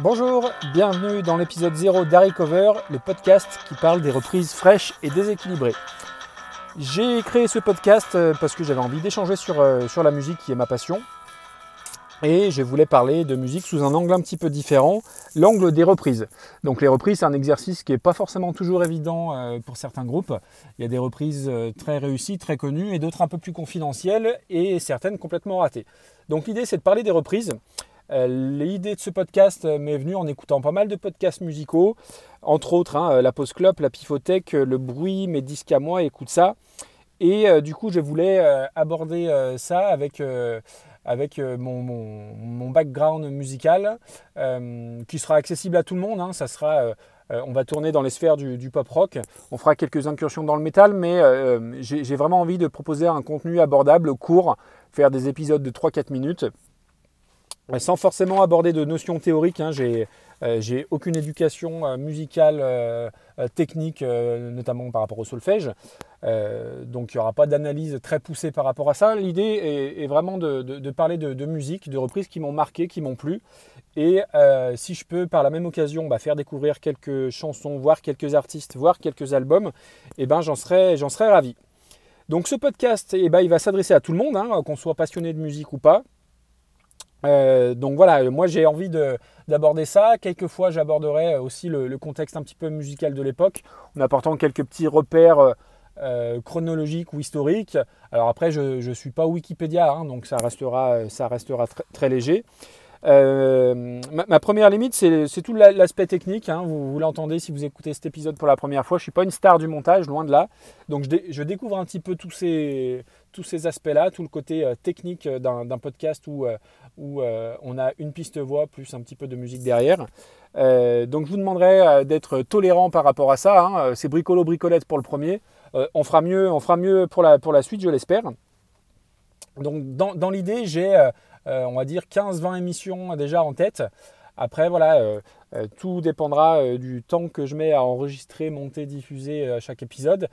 Bonjour, bienvenue dans l'épisode 0 d'Harry Cover, le podcast qui parle des reprises fraîches et déséquilibrées. J'ai créé ce podcast euh, parce que j'avais envie d'échanger sur, euh, sur la musique qui est ma passion. Et je voulais parler de musique sous un angle un petit peu différent, l'angle des reprises. Donc les reprises, c'est un exercice qui n'est pas forcément toujours évident euh, pour certains groupes. Il y a des reprises très réussies, très connues, et d'autres un peu plus confidentielles, et certaines complètement ratées. Donc l'idée, c'est de parler des reprises. Euh, l'idée de ce podcast euh, m'est venue en écoutant pas mal de podcasts musicaux, entre autres hein, euh, la Post Club, la Pifothèque, le bruit, mes disques à moi, écoute ça. Et du coup, je voulais aborder ça avec, mon, background musical, qui sera accessible à tout le monde. Hein. ça on va tourner dans les sphères du, du, pop rock. On fera quelques incursions dans le métal, mais j'ai vraiment envie de proposer un contenu abordable, court, faire des épisodes de 3-4 minutes sans forcément aborder de notions théoriques. Hein, euh, j'ai aucune éducation euh, musicale euh, technique, notamment par rapport au solfège. donc il n'y aura pas d'analyse très poussée par rapport à ça. L'idée est, vraiment de, parler de, musique, de reprises qui m'ont marqué, qui m'ont plu. Et si je peux par la même occasion bah, faire découvrir quelques chansons, voir quelques artistes, voir quelques albums, eh ben, j'en serais, serais ravi. Donc ce podcast, eh ben, il va s'adresser à tout le monde, hein, qu'on soit passionné de musique ou pas. Euh, donc voilà, moi j'ai envie d'aborder ça. Quelquefois j'aborderai aussi le, contexte un petit peu musical de l'époque, en apportant quelques petits repères euh, euh, chronologiques ou historiques. Alors après, je ne suis pas Wikipédia, hein, donc ça restera, très léger. Euh, ma, première limite, c'est tout l'aspect technique. Hein. Vous, l'entendez si vous écoutez cet épisode pour la première fois. Je ne suis pas une star du montage, loin de là. Donc je, découvre un petit peu tous ces, tous ces aspects-là, tout le côté euh, technique d'un podcast où, euh, où on a une piste voix plus un petit peu de musique derrière. donc je vous demanderai d'être tolérant par rapport à ça. Hein. C'est bricolo bricolette pour le premier. on fera mieux, on fera mieux pour, la, pour la suite, je l'espère. Donc dans, dans l'idée, j'ai euh, on va dire 15-20 émissions déjà en tête. Après, voilà, euh, euh, tout dépendra du temps que je mets à enregistrer, monter, diffuser chaque épisode.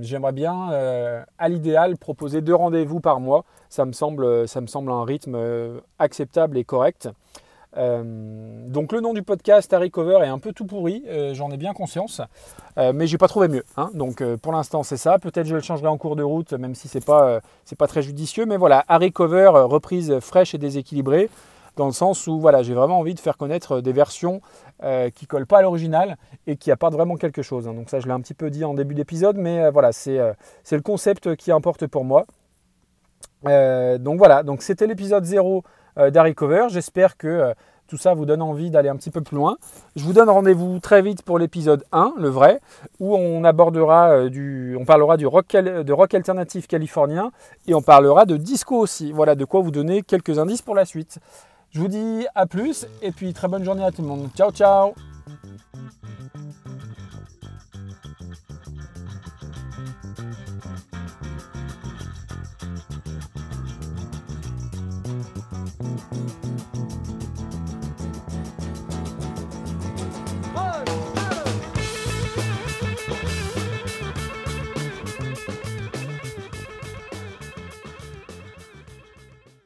J'aimerais bien, à l'idéal, proposer deux rendez-vous par mois. Ça me semble, ça me semble un rythme acceptable et correct. Euh, donc le nom du podcast Harry Cover est un peu tout pourri, euh, j'en ai bien conscience, euh, mais j'ai pas trouvé mieux. Hein. Donc pour l'instant c'est ça. Peut-être je le changerai en cours de route, même si c'est pas pas très judicieux. Mais voilà, Harry Cover reprise fraîche et déséquilibrée, dans le sens où voilà j'ai vraiment envie de faire connaître des versions qui collent pas à l'original et qui apportent vraiment quelque chose. Hein. Donc ça je l'ai un petit peu dit en début d'épisode, mais voilà c'est c'est le concept qui importe pour moi. donc voilà, donc c'était l'épisode 0 euh, d'Harry Cover. J'espère que euh, tout ça vous donne envie d'aller un petit peu plus loin. Je vous donne rendez-vous très vite pour l'épisode 1, le vrai, où on abordera euh, du, on parlera du rock, de rock alternatif californien et on parlera de disco aussi. Voilà de quoi vous donner quelques indices pour la suite. Je vous dis à plus et puis très bonne journée à tout le monde. Ciao ciao